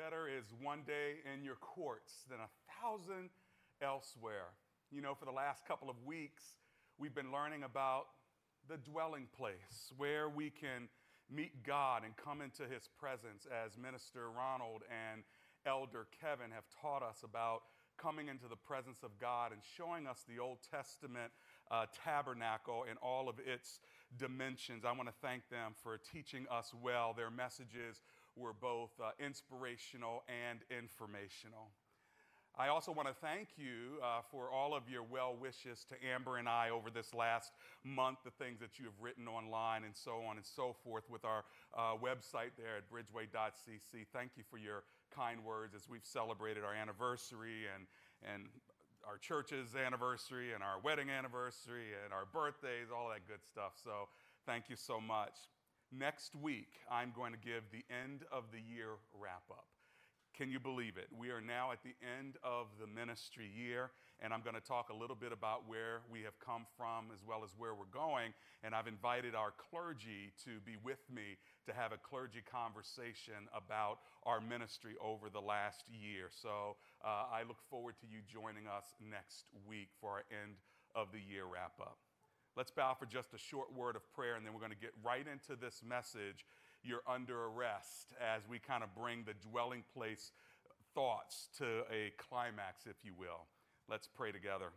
better is one day in your courts than a thousand elsewhere. You know, for the last couple of weeks, we've been learning about the dwelling place where we can meet God and come into his presence as Minister Ronald and Elder Kevin have taught us about coming into the presence of God and showing us the Old Testament uh, tabernacle and all of its dimensions. I want to thank them for teaching us well. Their messages were both uh, inspirational and informational. I also want to thank you uh, for all of your well wishes to Amber and I over this last month, the things that you have written online and so on and so forth with our uh, website there at bridgeway.cc. Thank you for your kind words as we've celebrated our anniversary and, and our church's anniversary and our wedding anniversary and our birthdays, all that good stuff. So thank you so much. Next week, I'm going to give the end of the year wrap up. Can you believe it? We are now at the end of the ministry year, and I'm going to talk a little bit about where we have come from as well as where we're going. And I've invited our clergy to be with me to have a clergy conversation about our ministry over the last year. So uh, I look forward to you joining us next week for our end of the year wrap up. Let's bow for just a short word of prayer, and then we're going to get right into this message you're under arrest as we kind of bring the dwelling place thoughts to a climax, if you will. Let's pray together.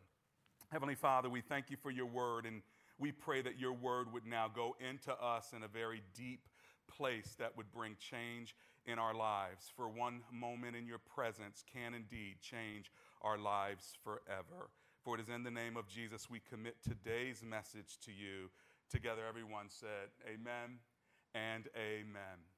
Heavenly Father, we thank you for your word, and we pray that your word would now go into us in a very deep place that would bring change in our lives. For one moment in your presence can indeed change our lives forever. For it is in the name of Jesus we commit today's message to you. Together, everyone said, Amen and amen.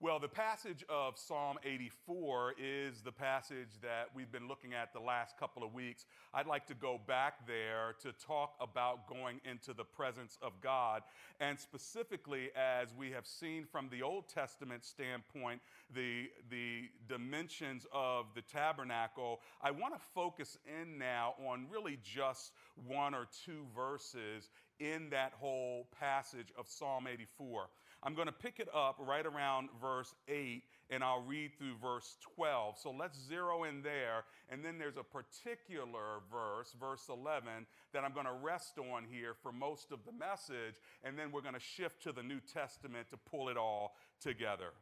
Well, the passage of Psalm 84 is the passage that we've been looking at the last couple of weeks. I'd like to go back there to talk about going into the presence of God. And specifically, as we have seen from the Old Testament standpoint, the, the dimensions of the tabernacle, I want to focus in now on really just one or two verses in that whole passage of Psalm 84. I'm going to pick it up right around verse 8 and I'll read through verse 12. So let's zero in there. And then there's a particular verse, verse 11, that I'm going to rest on here for most of the message. And then we're going to shift to the New Testament to pull it all together.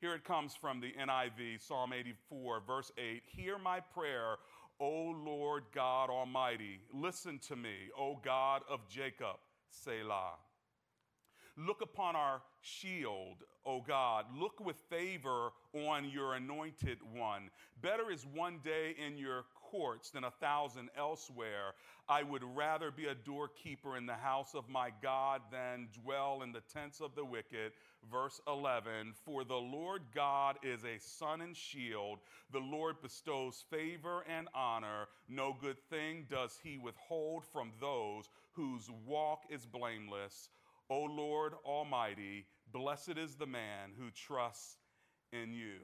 Here it comes from the NIV, Psalm 84, verse 8. Hear my prayer, O Lord God Almighty, listen to me, O God of Jacob, Selah. Look upon our shield, O God. Look with favor on your anointed one. Better is one day in your courts than a thousand elsewhere. I would rather be a doorkeeper in the house of my God than dwell in the tents of the wicked. Verse 11 For the Lord God is a sun and shield. The Lord bestows favor and honor. No good thing does he withhold from those whose walk is blameless. O Lord Almighty, blessed is the man who trusts in you.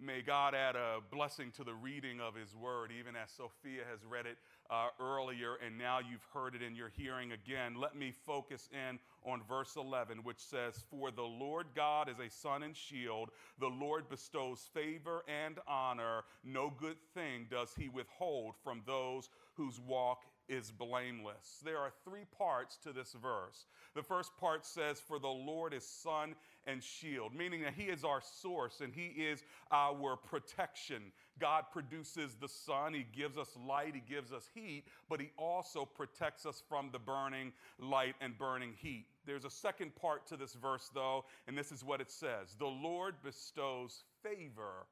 May God add a blessing to the reading of His Word, even as Sophia has read it uh, earlier, and now you've heard it in your hearing again. Let me focus in on verse 11, which says, For the Lord God is a sun and shield. The Lord bestows favor and honor. No good thing does He withhold from those whose walk is blameless. There are three parts to this verse. The first part says, For the Lord is sun and shield, meaning that He is our source and He is our protection. God produces the sun, He gives us light, He gives us heat, but He also protects us from the burning light and burning heat. There's a second part to this verse, though, and this is what it says The Lord bestows favor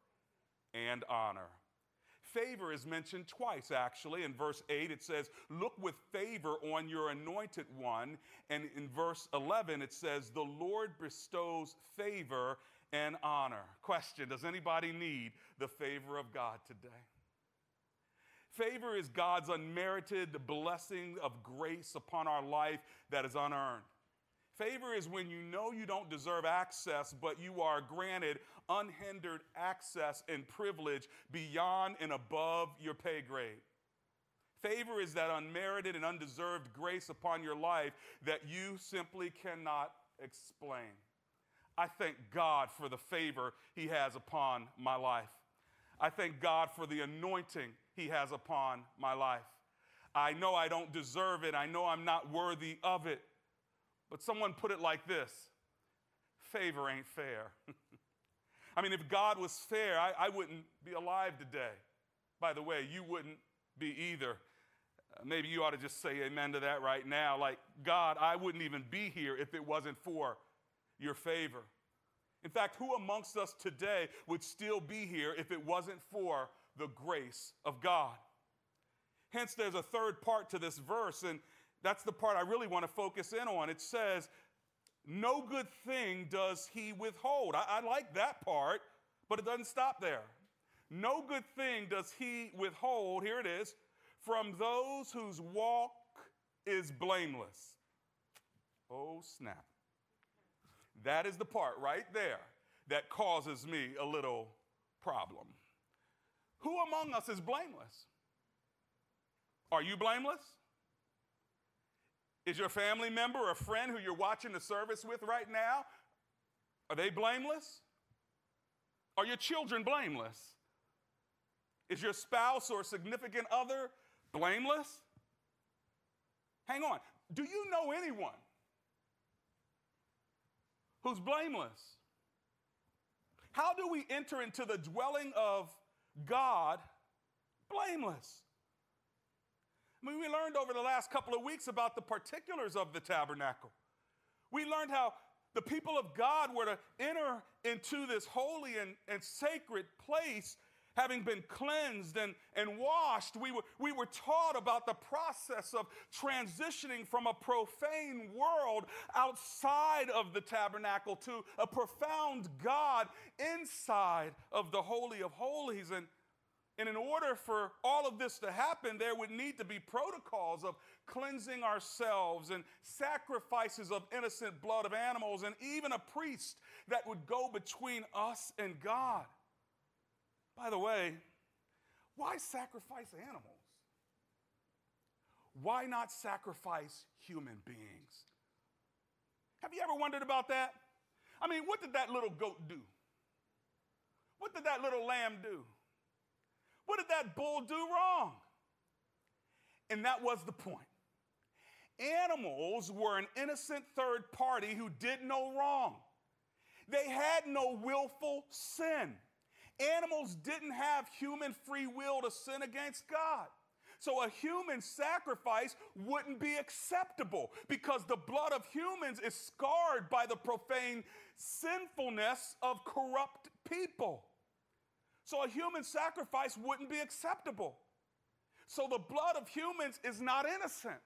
and honor. Favor is mentioned twice, actually. In verse 8, it says, Look with favor on your anointed one. And in verse 11, it says, The Lord bestows favor and honor. Question Does anybody need the favor of God today? Favor is God's unmerited blessing of grace upon our life that is unearned. Favor is when you know you don't deserve access, but you are granted unhindered access and privilege beyond and above your pay grade. Favor is that unmerited and undeserved grace upon your life that you simply cannot explain. I thank God for the favor He has upon my life. I thank God for the anointing He has upon my life. I know I don't deserve it. I know I'm not worthy of it. But someone put it like this favor ain't fair. I mean, if God was fair, I, I, wouldn't be alive today. By the way, you wouldn't be either. Uh, maybe you ought to just say amen to that right now. Like, God, I wouldn't even be here if it wasn't for your favor. In fact, who amongst us today would still be here if it wasn't for the grace of God? Hence, there's a third part to this verse, and that's the part I really want to focus in on. It says, No good thing does he withhold. I, I like that part, but it doesn't stop there. No good thing does he withhold, here it is, from those whose walk is blameless. Oh, snap. That is the part right there that causes me a little problem. Who among us is blameless? Are you blameless? Is your family member or friend who you're watching the service with right now, are they blameless? Are your children blameless? Is your spouse or significant other blameless? Hang on. Do you know anyone who's blameless? How do we enter into the dwelling of God blameless? Mean, we learned over the last couple of weeks about the particulars of the tabernacle. We learned how the people of God were to enter into this holy and, and sacred place having been cleansed and, and washed, we were, we were taught about the process of transitioning from a profane world outside of the tabernacle to a profound God inside of the Holy of Holies. And, and in order for all of this to happen, there would need to be protocols of cleansing ourselves and sacrifices of innocent blood of animals, and even a priest that would go between us and God. By the way, why sacrifice animals? Why not sacrifice human beings? Have you ever wondered about that? I mean, what did that little goat do? What did that little lamb do? What did that bull do wrong? And that was the point. Animals were an innocent third party who did no wrong. They had no willful sin. Animals didn't have human free will to sin against God. So a human sacrifice wouldn't be acceptable because the blood of humans is scarred by the profane sinfulness of corrupt people. So a human sacrifice wouldn't be acceptable. So the blood of humans is not innocent.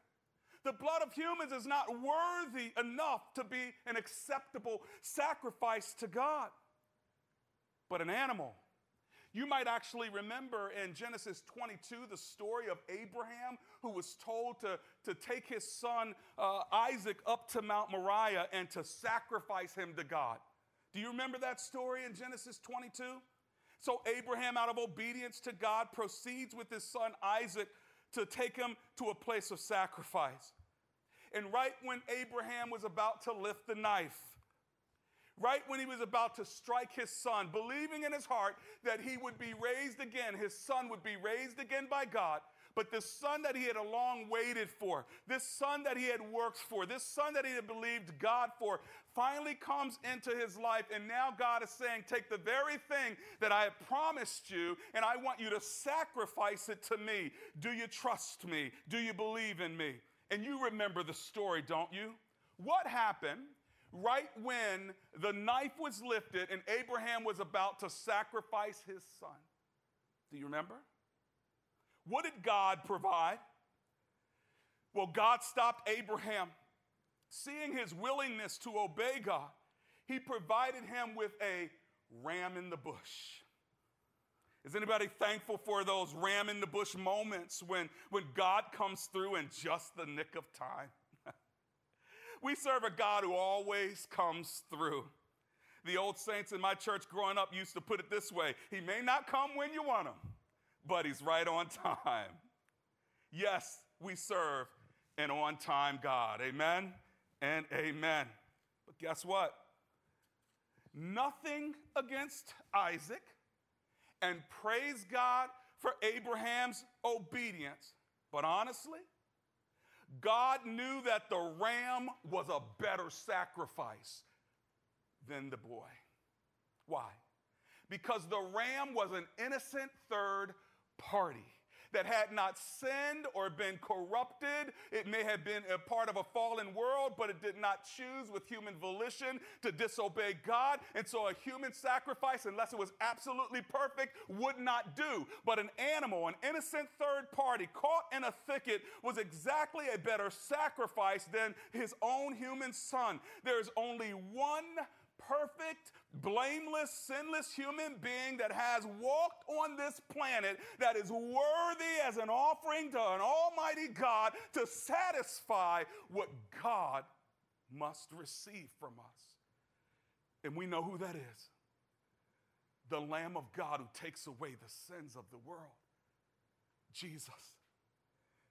The blood of humans is not worthy enough to be an acceptable sacrifice to God but an animal. You might actually remember in Genesis 22 the story of Abraham who was told to, to take his son uh, Isaac up to Mount Moriah and to sacrifice him to God. Do you remember that story in Genesis 22? So Abraham, out of obedience to God, proceeds with his son Isaac to take him to a place of sacrifice. And right when Abraham was about to lift the knife, right when he was about to strike his son, believing in his heart that he would be raised again, his son would be raised again by God. But this son that he had long waited for, this son that he had worked for, this son that he had believed God for, finally comes into his life. And now God is saying, Take the very thing that I have promised you, and I want you to sacrifice it to me. Do you trust me? Do you believe in me? And you remember the story, don't you? What happened right when the knife was lifted and Abraham was about to sacrifice his son. Do you remember? What did God provide? Well, God stopped Abraham. Seeing his willingness to obey God, he provided him with a ram in the bush. Is anybody thankful for those ram in the bush moments when, when God comes through in just the nick of time? We serve a God who always comes through. The old saints in my church growing up used to put it this way He may not come when you want him, but he's right on time. Yes, we serve an on time God. Amen and amen. But guess what? nothing against Isaac and praise God for Abraham's obedience. But honestly, God knew that the ram was a better sacrifice than the boy. Why? Because the ram was an innocent third party that had not sinned or been corrupted. It may have been a part of a fallen world, but it did not choose with human volition to disobey God. And so a human sacrifice, unless it was absolutely perfect, would not do. But an animal, an innocent third party caught in a thicket, was exactly a better sacrifice than his own human son. There's only one perfect, blameless, sinless human being that has walked on this planet that is worthy as an offering to an almighty God to satisfy what God must receive from us. And we know who that is the Lamb of God who takes away the sins of the world. Jesus.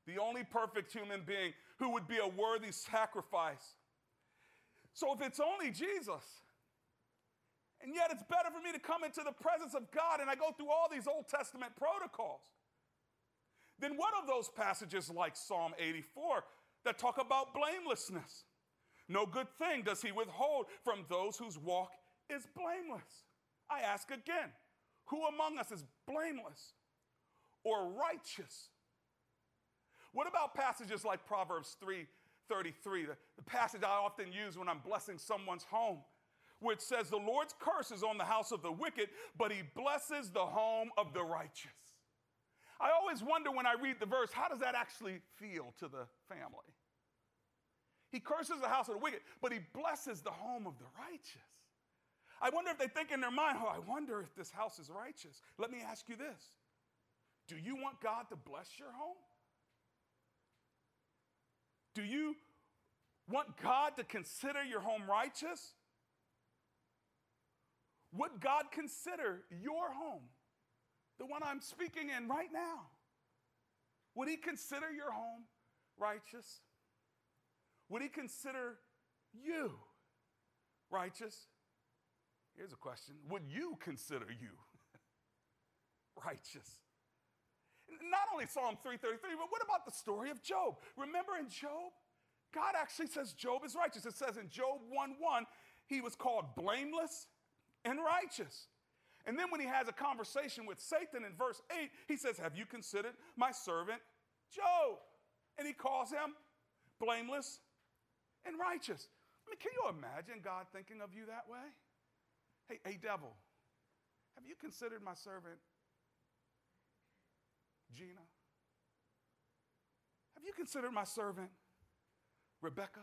The only perfect human being who would be a worthy sacrifice. So if it's only Jesus, and yet it's better for me to come into the presence of God and I go through all these Old Testament protocols. Then what of those passages like Psalm 84 that talk about blamelessness? No good thing does he withhold from those whose walk is blameless. I ask again, who among us is blameless or righteous? What about passages like Proverbs 3:33, the, the passage I often use when I'm blessing someone's home? Which says, The Lord's curse is on the house of the wicked, but he blesses the home of the righteous. I always wonder when I read the verse, how does that actually feel to the family? He curses the house of the wicked, but he blesses the home of the righteous. I wonder if they think in their mind, oh, I wonder if this house is righteous. Let me ask you this Do you want God to bless your home? Do you want God to consider your home righteous? Would God consider your home, the one I'm speaking in right now? Would He consider your home righteous? Would He consider you righteous? Here's a question Would you consider you righteous? Not only Psalm 333, but what about the story of Job? Remember in Job? God actually says Job is righteous. It says in Job 1 1, he was called blameless and righteous. And then when he has a conversation with Satan in verse 8, he says, Have you considered my servant Job? And he calls him blameless and righteous. I mean, can you imagine God thinking of you that way? Hey, hey, devil, have you considered my servant Gina? Have you considered my servant Rebecca?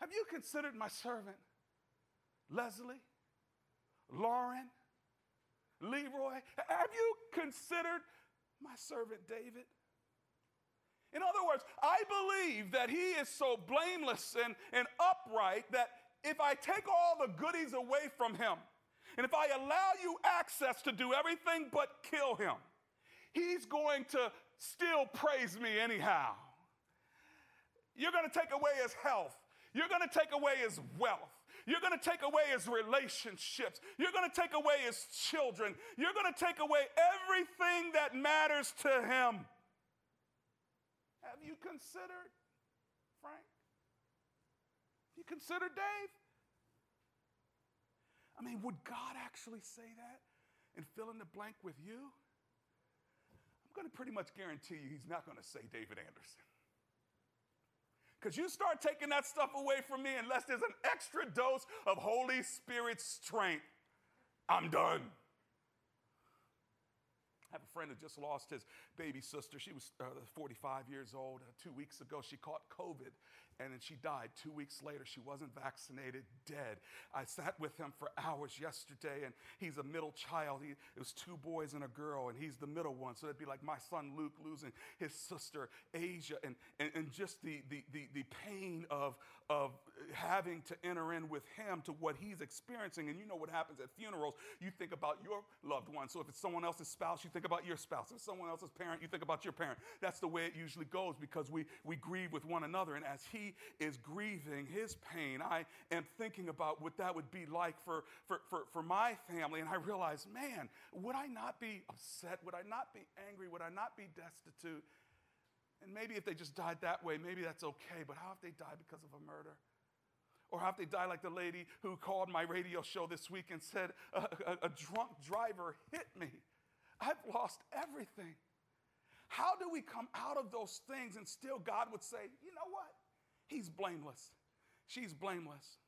Have you considered my servant Leslie, Lauren, Leroy, have you considered my servant David? In other words, I believe that he is so blameless and, and upright that if I take all the goodies away from him, and if I allow you access to do everything but kill him, he's going to still praise me anyhow. You're going to take away his health, you're going to take away his wealth. You're going to take away his relationships. You're going to take away his children. You're going to take away everything that matters to him. Have you considered Frank? Have you considered Dave? I mean, would God actually say that and fill in the blank with you? I'm going to pretty much guarantee you he's not going to say David Anderson. Because you start taking that stuff away from me unless there's an extra dose of Holy Spirit strength, I'm done. I have a friend who just lost his baby sister. She was uh, 45 years old. Uh, two weeks ago, she caught COVID and then she died. Two weeks later, she wasn't vaccinated, dead. I sat with him for hours yesterday, and he's a middle child. He, it was two boys and a girl, and he's the middle one. So it'd be like my son Luke losing his sister Asia, and, and, and just the, the, the, the pain of, of having to enter in with him to what he's experiencing. And you know what happens at funerals. You think about your loved one. So if it's someone else's spouse, you think about your spouse. If it's someone else's parent, you think about your parent. That's the way it usually goes because we, we grieve with one another. And as he is grieving his pain, I am thinking about what that would be like for, for, for, for my family. And I realize, man, would I not be upset? Would I not be angry? Would I not be destitute? And maybe if they just died that way, maybe that's okay. But how if they died because of a murder? Or have they die like the lady who called my radio show this week and said, a, a, a drunk driver hit me. I've lost everything. How do we come out of those things and still God would say, you know what? He's blameless. She's blameless.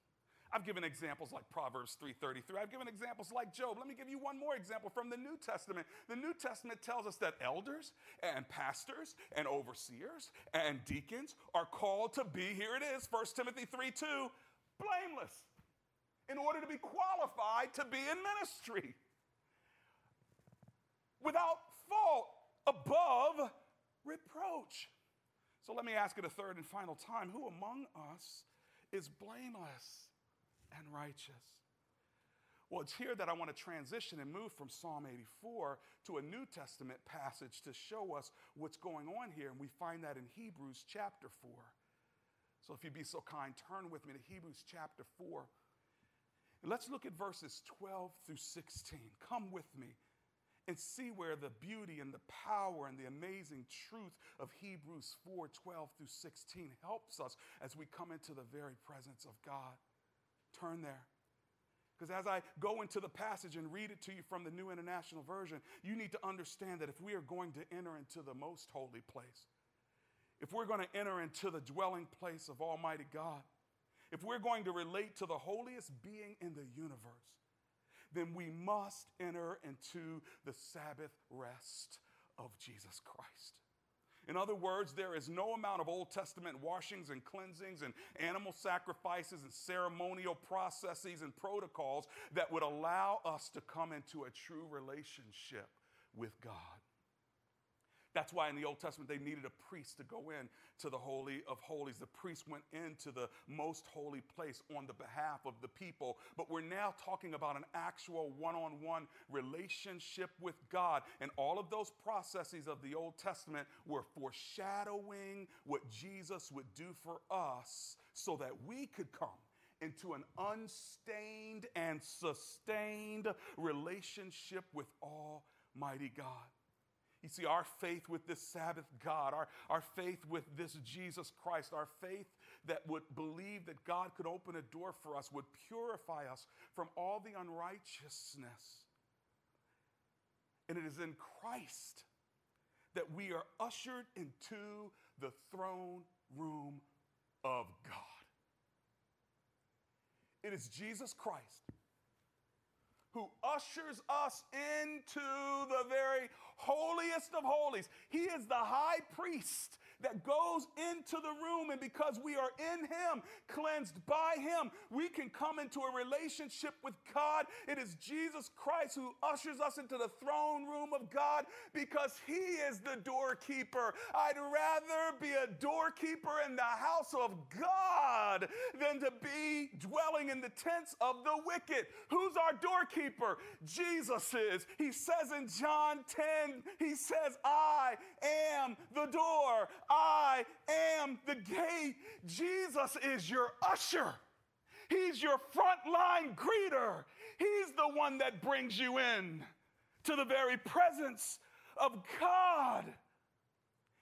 I've given examples like Proverbs 3:33. I've given examples like Job. Let me give you one more example from the New Testament. The New Testament tells us that elders and pastors and overseers and deacons are called to be here it is, 1 Timothy 3:2, blameless in order to be qualified to be in ministry. Without fault, above reproach. So let me ask it a third and final time who among us is blameless? and righteous. Well, it's here that I want to transition and move from Psalm 84 to a New Testament passage to show us what's going on here. And we find that in Hebrews chapter 4. So if you'd be so kind, turn with me to Hebrews chapter 4. And let's look at verses 12 through 16. Come with me and see where the beauty and the power and the amazing truth of Hebrews 4 12 through 16 helps us as we come into the very presence of God. Turn there. Because as I go into the passage and read it to you from the New International Version, you need to understand that if we are going to enter into the most holy place, if we're going to enter into the dwelling place of Almighty God, if we're going to relate to the holiest being in the universe, then we must enter into the Sabbath rest of Jesus Christ. In other words, there is no amount of Old Testament washings and cleansings and animal sacrifices and ceremonial processes and protocols that would allow us to come into a true relationship with God. That's why in the Old Testament they needed a priest to go in to the Holy of Holies. The priest went into the most holy place on the behalf of the people. But we're now talking about an actual one on one relationship with God. And all of those processes of the Old Testament were foreshadowing what Jesus would do for us so that we could come into an unstained and sustained relationship with Almighty God. You see, our faith with this Sabbath God, our, our faith with this Jesus Christ, our faith that would believe that God could open a door for us, would purify us from all the unrighteousness. And it is in Christ that we are ushered into the throne room of God. It is Jesus Christ who ushers us into the very holiest of holies. He is the high priest that goes into the room, and because we are in Him, cleansed by Him, we can come into a relationship with God. It is Jesus Christ who ushers us into the throne room of God because He is the doorkeeper. I'd rather be a doorkeeper in the house of God than to be dwelling in the tents of the wicked. Who's our doorkeeper? Jesus is. He says in John 10, He says, I am the door. I am the gate. Jesus is your usher. He's your frontline greeter. He's the one that brings you in to the very presence of God.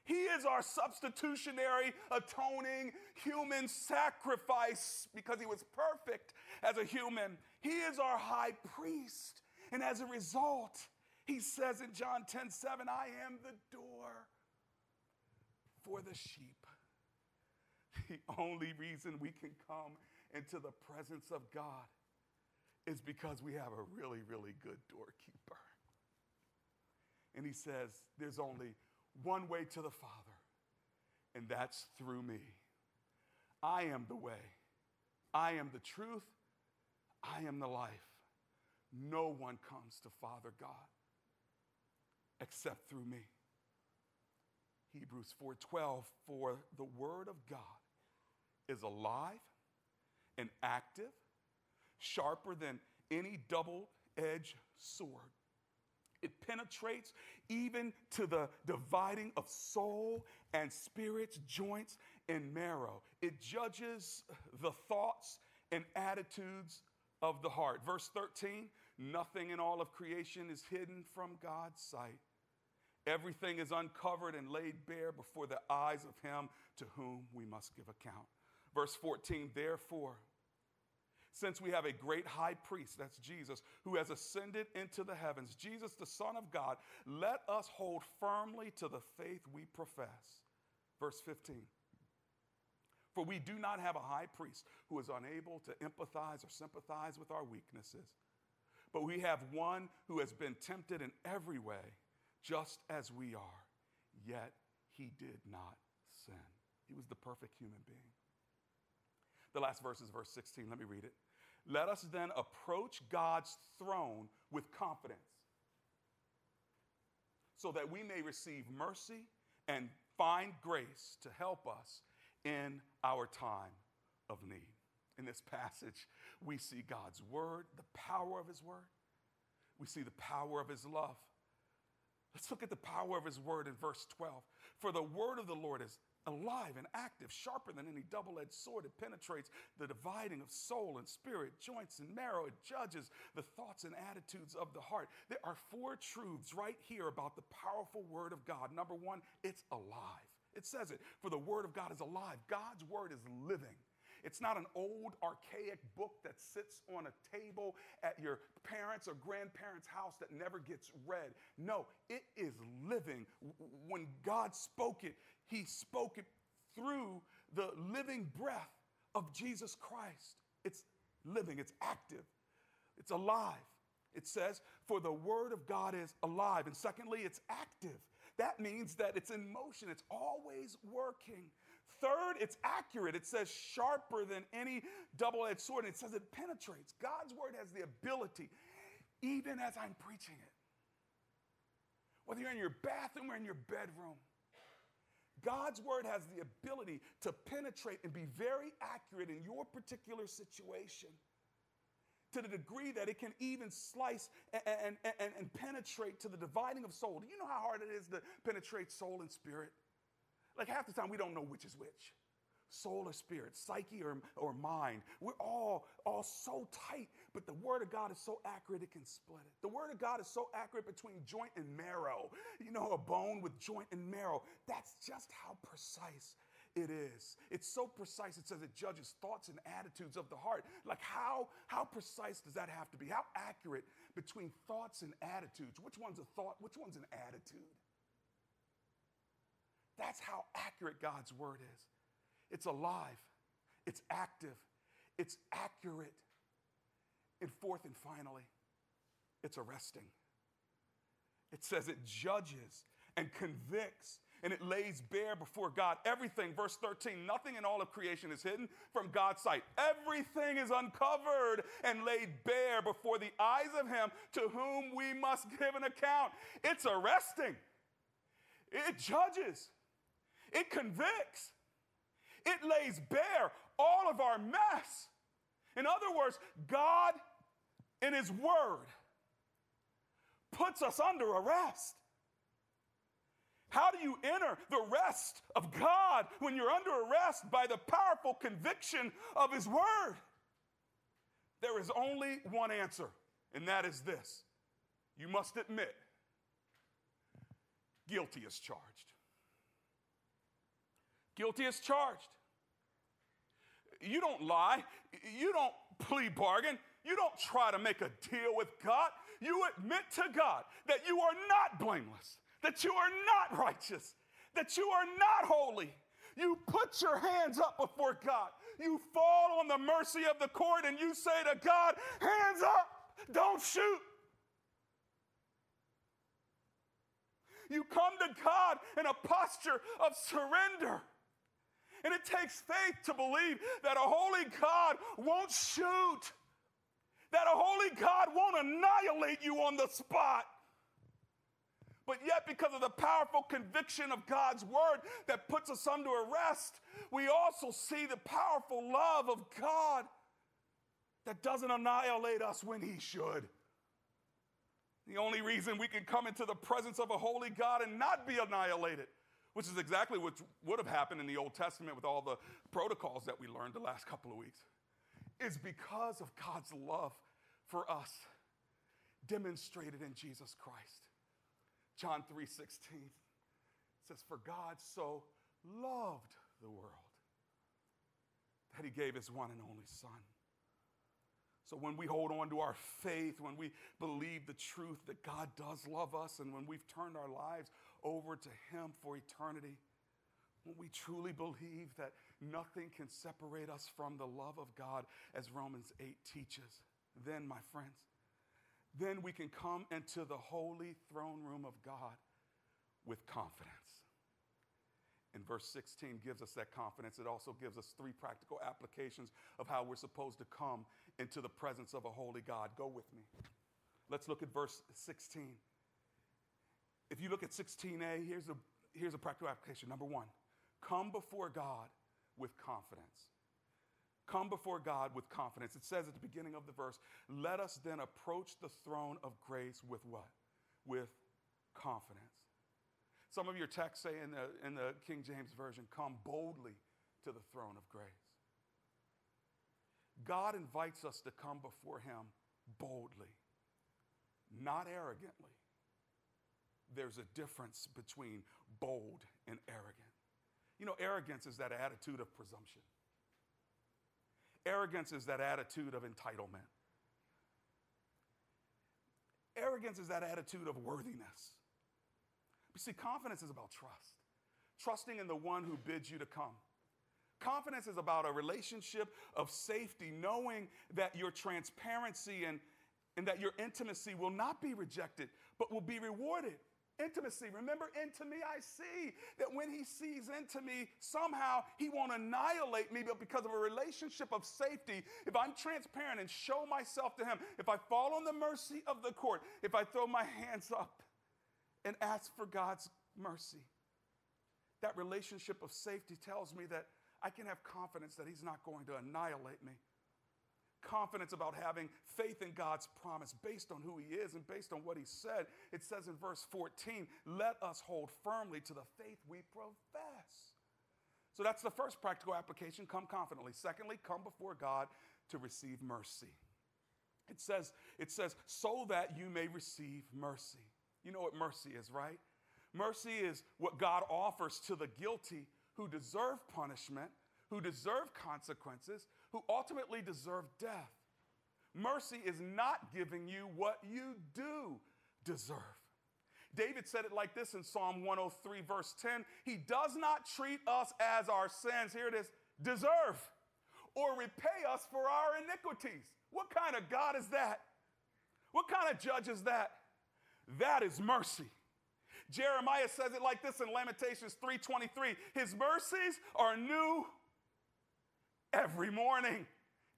He is our substitutionary, atoning human sacrifice because he was perfect as a human. He is our high priest. And as a result, he says in John 10 7, I am the door for the sheep. The only reason we can come into the presence of God is because we have a really, really good doorkeeper. And he says, There's only one way to the Father, and that's through me. I am the way, I am the truth, I am the life. No one comes to Father God except through me. Hebrews 4:12 for the word of God is alive and active, sharper than any double edged sword. It penetrates even to the dividing of soul and spirits, joints and marrow. It judges the thoughts and attitudes of the heart. Verse 13 nothing in all of creation is hidden from God's sight. Everything is uncovered and laid bare before the eyes of him to whom we must give account. Verse 14, therefore, since we have a great high priest, that's Jesus, who has ascended into the heavens, Jesus, the Son of God, let us hold firmly to the faith we profess. Verse 15. For we do not have a high priest who is unable to empathize or sympathize with our weaknesses, but we have one who has been tempted in every way, just as we are, yet he did not sin. He was the perfect human being. The last verse is verse 16. Let me read it. Let us then approach God's throne with confidence so that we may receive mercy and find grace to help us in our time of need. In this passage, we see God's word, the power of his word. We see the power of his love. Let's look at the power of his word in verse 12. For the word of the Lord is alive and active, sharper than any double edged sword. It penetrates the dividing of soul and spirit, joints and marrow. It judges the thoughts and attitudes of the heart. There are four truths right here about the powerful Word of God. Number one, it's alive. It says it, for the Word of God is alive. God's Word is living. It's not an old, archaic book that sits on a table at your parents' or grandparents' house that never gets read. No, it is living. When God spoke it, He spoke it through the living breath of Jesus Christ. It's living, it's active, it's alive. It says, For the word of God is alive. And secondly, it's active. That means that it's in motion, it's always working. Third, it's accurate. It says sharper than any double edged sword. And it says it penetrates. God's word has the ability, even as I'm preaching it. Whether you're in your bathroom or in your bedroom, God's word has the ability to penetrate and be very accurate in your particular situation to the degree that it can even slice and, and, and, and, penetrate to the dividing of soul. Do you know how hard it is to penetrate soul and spirit? Like half the time, we don't know which is which soul or spirit, psyche or, or mind. We're all, all so tight, but the Word of God is so accurate it can split it. The Word of God is so accurate between joint and marrow. You know, a bone with joint and marrow. That's just how precise it is. It's so precise, it says it judges thoughts and attitudes of the heart. Like, how, how precise does that have to be? How accurate between thoughts and attitudes? Which one's a thought? Which one's an attitude? That's how accurate God's word is. It's alive, it's active, it's accurate. And fourth and finally, it's arresting. It says it judges and convicts and it lays bare before God everything. Verse 13 nothing in all of creation is hidden from God's sight. Everything is uncovered and laid bare before the eyes of Him to whom we must give an account. It's arresting, it judges, it convicts, it lays bare all of our mess. In other words, God in His Word puts us under arrest. How do you enter the rest of God when you're under arrest by the powerful conviction of His Word? There is only one answer, and that is this you must admit guilty as charged. Guilty as charged. You don't lie. You don't plea bargain. You don't try to make a deal with God. You admit to God that you are not blameless, that you are not righteous, that you are not holy. You put your hands up before God. You fall on the mercy of the court and you say to God, Hands up, don't shoot. You come to God in a posture of surrender. And it takes faith to believe that a holy God won't shoot, that a holy God won't annihilate you on the spot. But yet, because of the powerful conviction of God's word that puts us under arrest, we also see the powerful love of God that doesn't annihilate us when He should. The only reason we can come into the presence of a holy God and not be annihilated, which is exactly what would have happened in the Old Testament with all the protocols that we learned the last couple of weeks, is because of God's love for us demonstrated in Jesus Christ. John 3:16 says for God so loved the world that he gave his one and only son. So when we hold on to our faith, when we believe the truth that God does love us, and when we've turned our lives over to Him for eternity, when we truly believe that nothing can separate us from the love of God, as Romans 8 teaches, then, my friends, then we can come into the holy throne room of God with confidence. And verse 16 gives us that confidence. It also gives us three practical applications of how we're supposed to come into the presence of a holy God. Go with me. Let's look at verse 16. If you look at 16a, here's a, here's a practical application. Number one, come before God with confidence. Come before God with confidence. It says at the beginning of the verse, let us then approach the throne of grace with what? With confidence. Some of your texts say in the, in the King James Version, come boldly to the throne of grace. God invites us to come before Him boldly, not arrogantly. There's a difference between bold and arrogant. You know, arrogance is that attitude of presumption, arrogance is that attitude of entitlement, arrogance is that attitude of worthiness. See, confidence is about trust, trusting in the one who bids you to come. Confidence is about a relationship of safety, knowing that your transparency and, and that your intimacy will not be rejected, but will be rewarded. Intimacy. Remember, into me I see that when he sees into me, somehow he won't annihilate me, but because of a relationship of safety, if I'm transparent and show myself to him, if I fall on the mercy of the court, if I throw my hands up, and ask for God's mercy. That relationship of safety tells me that I can have confidence that He's not going to annihilate me. Confidence about having faith in God's promise based on who He is and based on what He said. It says in verse 14, let us hold firmly to the faith we profess. So that's the first practical application come confidently. Secondly, come before God to receive mercy. It says, it says, so that you may receive mercy. You know what mercy is, right? Mercy is what God offers to the guilty who deserve punishment, who deserve consequences, who ultimately deserve death. Mercy is not giving you what you do deserve. David said it like this in Psalm 103, verse 10 He does not treat us as our sins, here it is, deserve, or repay us for our iniquities. What kind of God is that? What kind of judge is that? That is mercy. Jeremiah says it like this in Lamentations 3:23. His mercies are new every morning.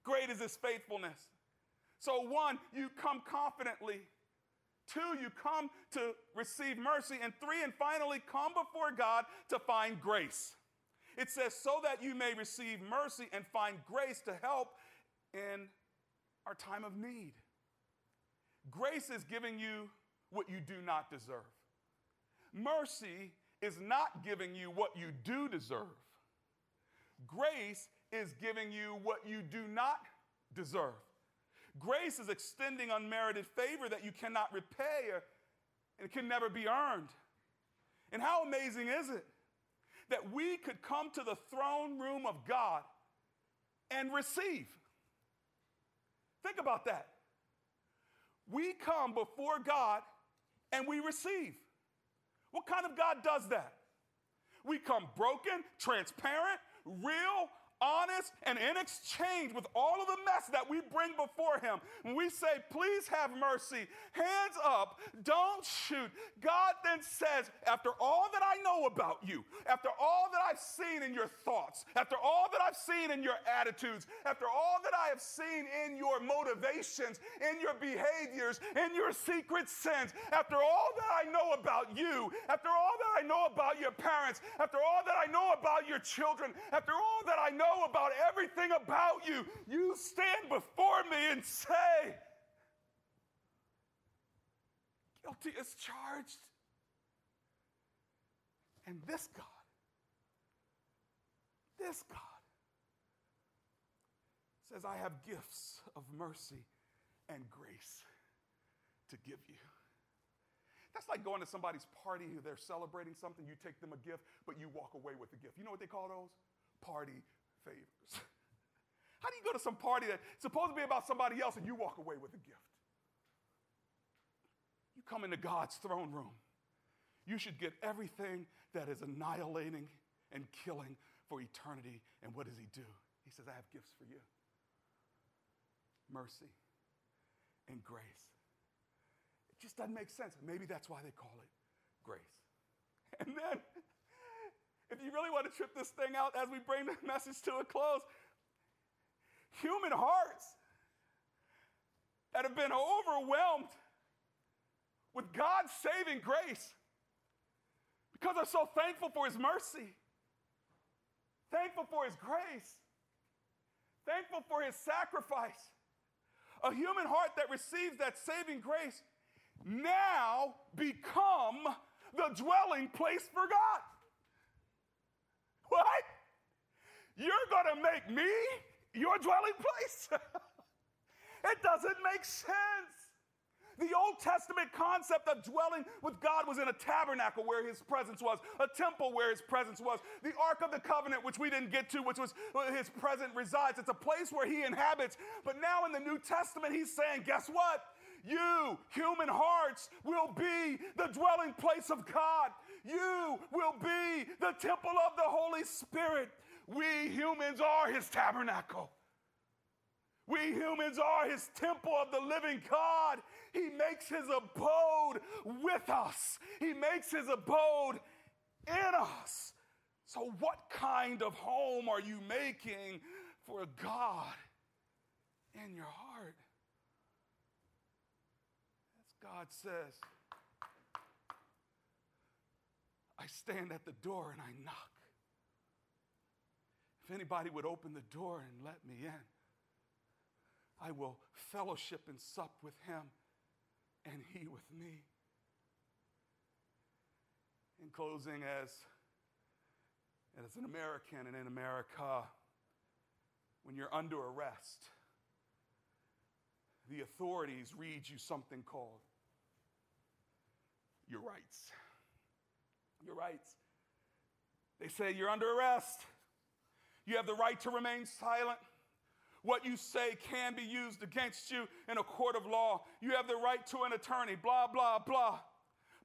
Great is his faithfulness. So one, you come confidently. Two, you come to receive mercy. And three, and finally, come before God to find grace. It says, so that you may receive mercy and find grace to help in our time of need. Grace is giving you what you do not deserve. Mercy is not giving you what you do deserve. Grace is giving you what you do not deserve. Grace is extending unmerited favor that you cannot repay or, and can never be earned. And how amazing is it that we could come to the throne room of God and receive? Think about that. We come before God and we receive. What kind of God does that? We come broken, transparent, real, honest, and in exchange with all of the mess that we bring before Him, when we say, Please have mercy, hands up, don't shoot, God then says, After all that I know about you, after all that I've seen in your thoughts, after all that I've seen in your attitudes, after all that I have seen in your motivations, in your behaviors, in your secret sins, after all that I know about you, after all that I know about your parents, after all that I know about your children, after all that I know know about everything about you, you stand before me and say, Guilty as charged. And this God, this God, says, I have gifts of mercy and grace to give you. That's like going to somebody's party, who they're celebrating something, you take them a gift, but you walk away with the gift. You know what they call those? Party favors. How do you go to some party that's supposed to be about somebody else and you walk away with a gift? You come into God's throne room. You should get everything that is annihilating and killing for eternity. And what does He do? He says, I have gifts for you mercy and grace It just doesn't make sense. Maybe that's why they call it grace. And then, if you really want to trip this thing out as we bring the message to a close, human hearts that have been overwhelmed with God's saving grace because they're so thankful for His mercy, thankful for His grace, thankful for His sacrifice. A human heart that receives that saving grace now become the dwelling place for God. What? You're going to make me your dwelling place? it doesn't make sense. The Old Testament concept of dwelling with God was in a tabernacle where his presence was, a temple where his presence was, the Ark of the Covenant, which we didn't get to, which was his presence resides. It's a place where he inhabits. But now in the New Testament, he's saying, guess what? You, human hearts, will be the dwelling place of God. You will be the temple of the Holy Spirit. We humans are his tabernacle. We humans are his temple of the living God. He makes his abode with us, he makes his abode in us. So, what kind of home are you making for God in your heart? God says, I stand at the door and I knock. If anybody would open the door and let me in, I will fellowship and sup with him and he with me. In closing, as, as an American and in America, when you're under arrest, the authorities read you something called your rights. Your rights. They say you're under arrest. You have the right to remain silent. What you say can be used against you in a court of law. You have the right to an attorney, blah, blah, blah.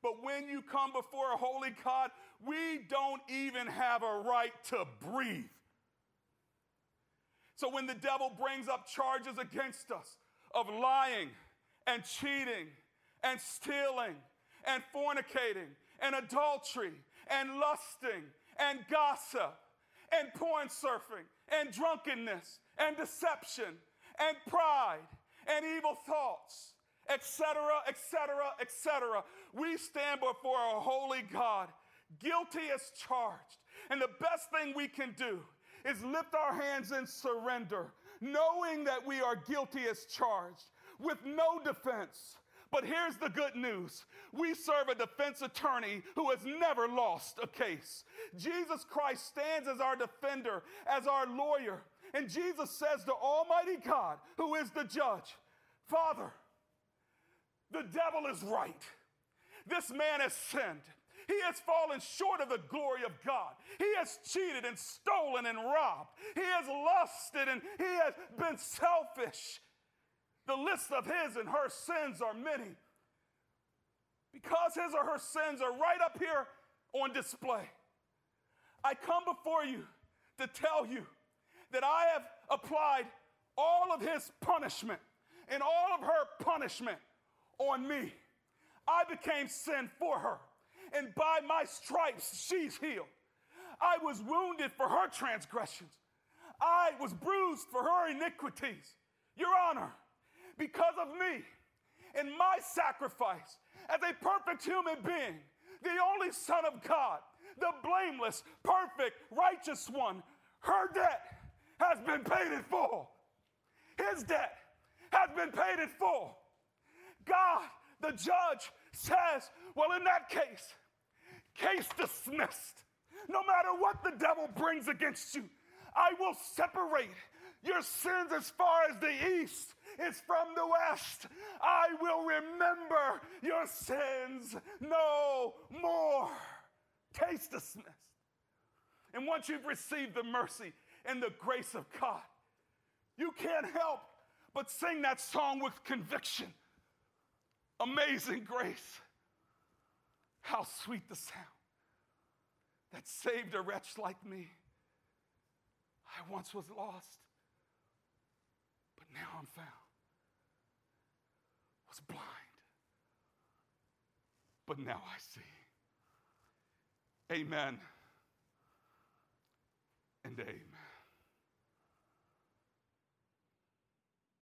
But when you come before a holy God, we don't even have a right to breathe. So when the devil brings up charges against us of lying and cheating and stealing and fornicating and adultery and lusting and gossip and porn surfing and drunkenness and deception and pride and evil thoughts, etc., etc., etc. We stand before a holy God, guilty as charged. And the best thing we can do is lift our hands in surrender, knowing that we are guilty as charged, with no defense, but here's the good news we serve a defense attorney who has never lost a case. Jesus Christ stands as our defender, as our lawyer. And Jesus says to Almighty God, who is the judge, Father, the devil is right. This man has sinned. He has fallen short of the glory of God. He has cheated and stolen and robbed. He has lusted and he has been selfish. The list of his and her sins are many. Because his or her sins are right up here on display. I come before you to tell you that I have applied all of his punishment and all of her punishment on me. I became sin for her, and by my stripes she's healed. I was wounded for her transgressions, I was bruised for her iniquities. Your Honor, because of me and my sacrifice as a perfect human being, the only Son of God, the blameless, perfect, righteous one, her debt has been paid in full. His debt has been paid in full. God, the judge, says, Well, in that case, case dismissed. No matter what the devil brings against you, I will separate your sins as far as the east is from the west. I will remember your sins no more. Dismissed. And once you've received the mercy and the grace of God, you can't help but sing that song with conviction. Amazing grace. How sweet the sound that saved a wretch like me. I once was lost, but now I'm found. Was blind, but now I see. Amen and amen.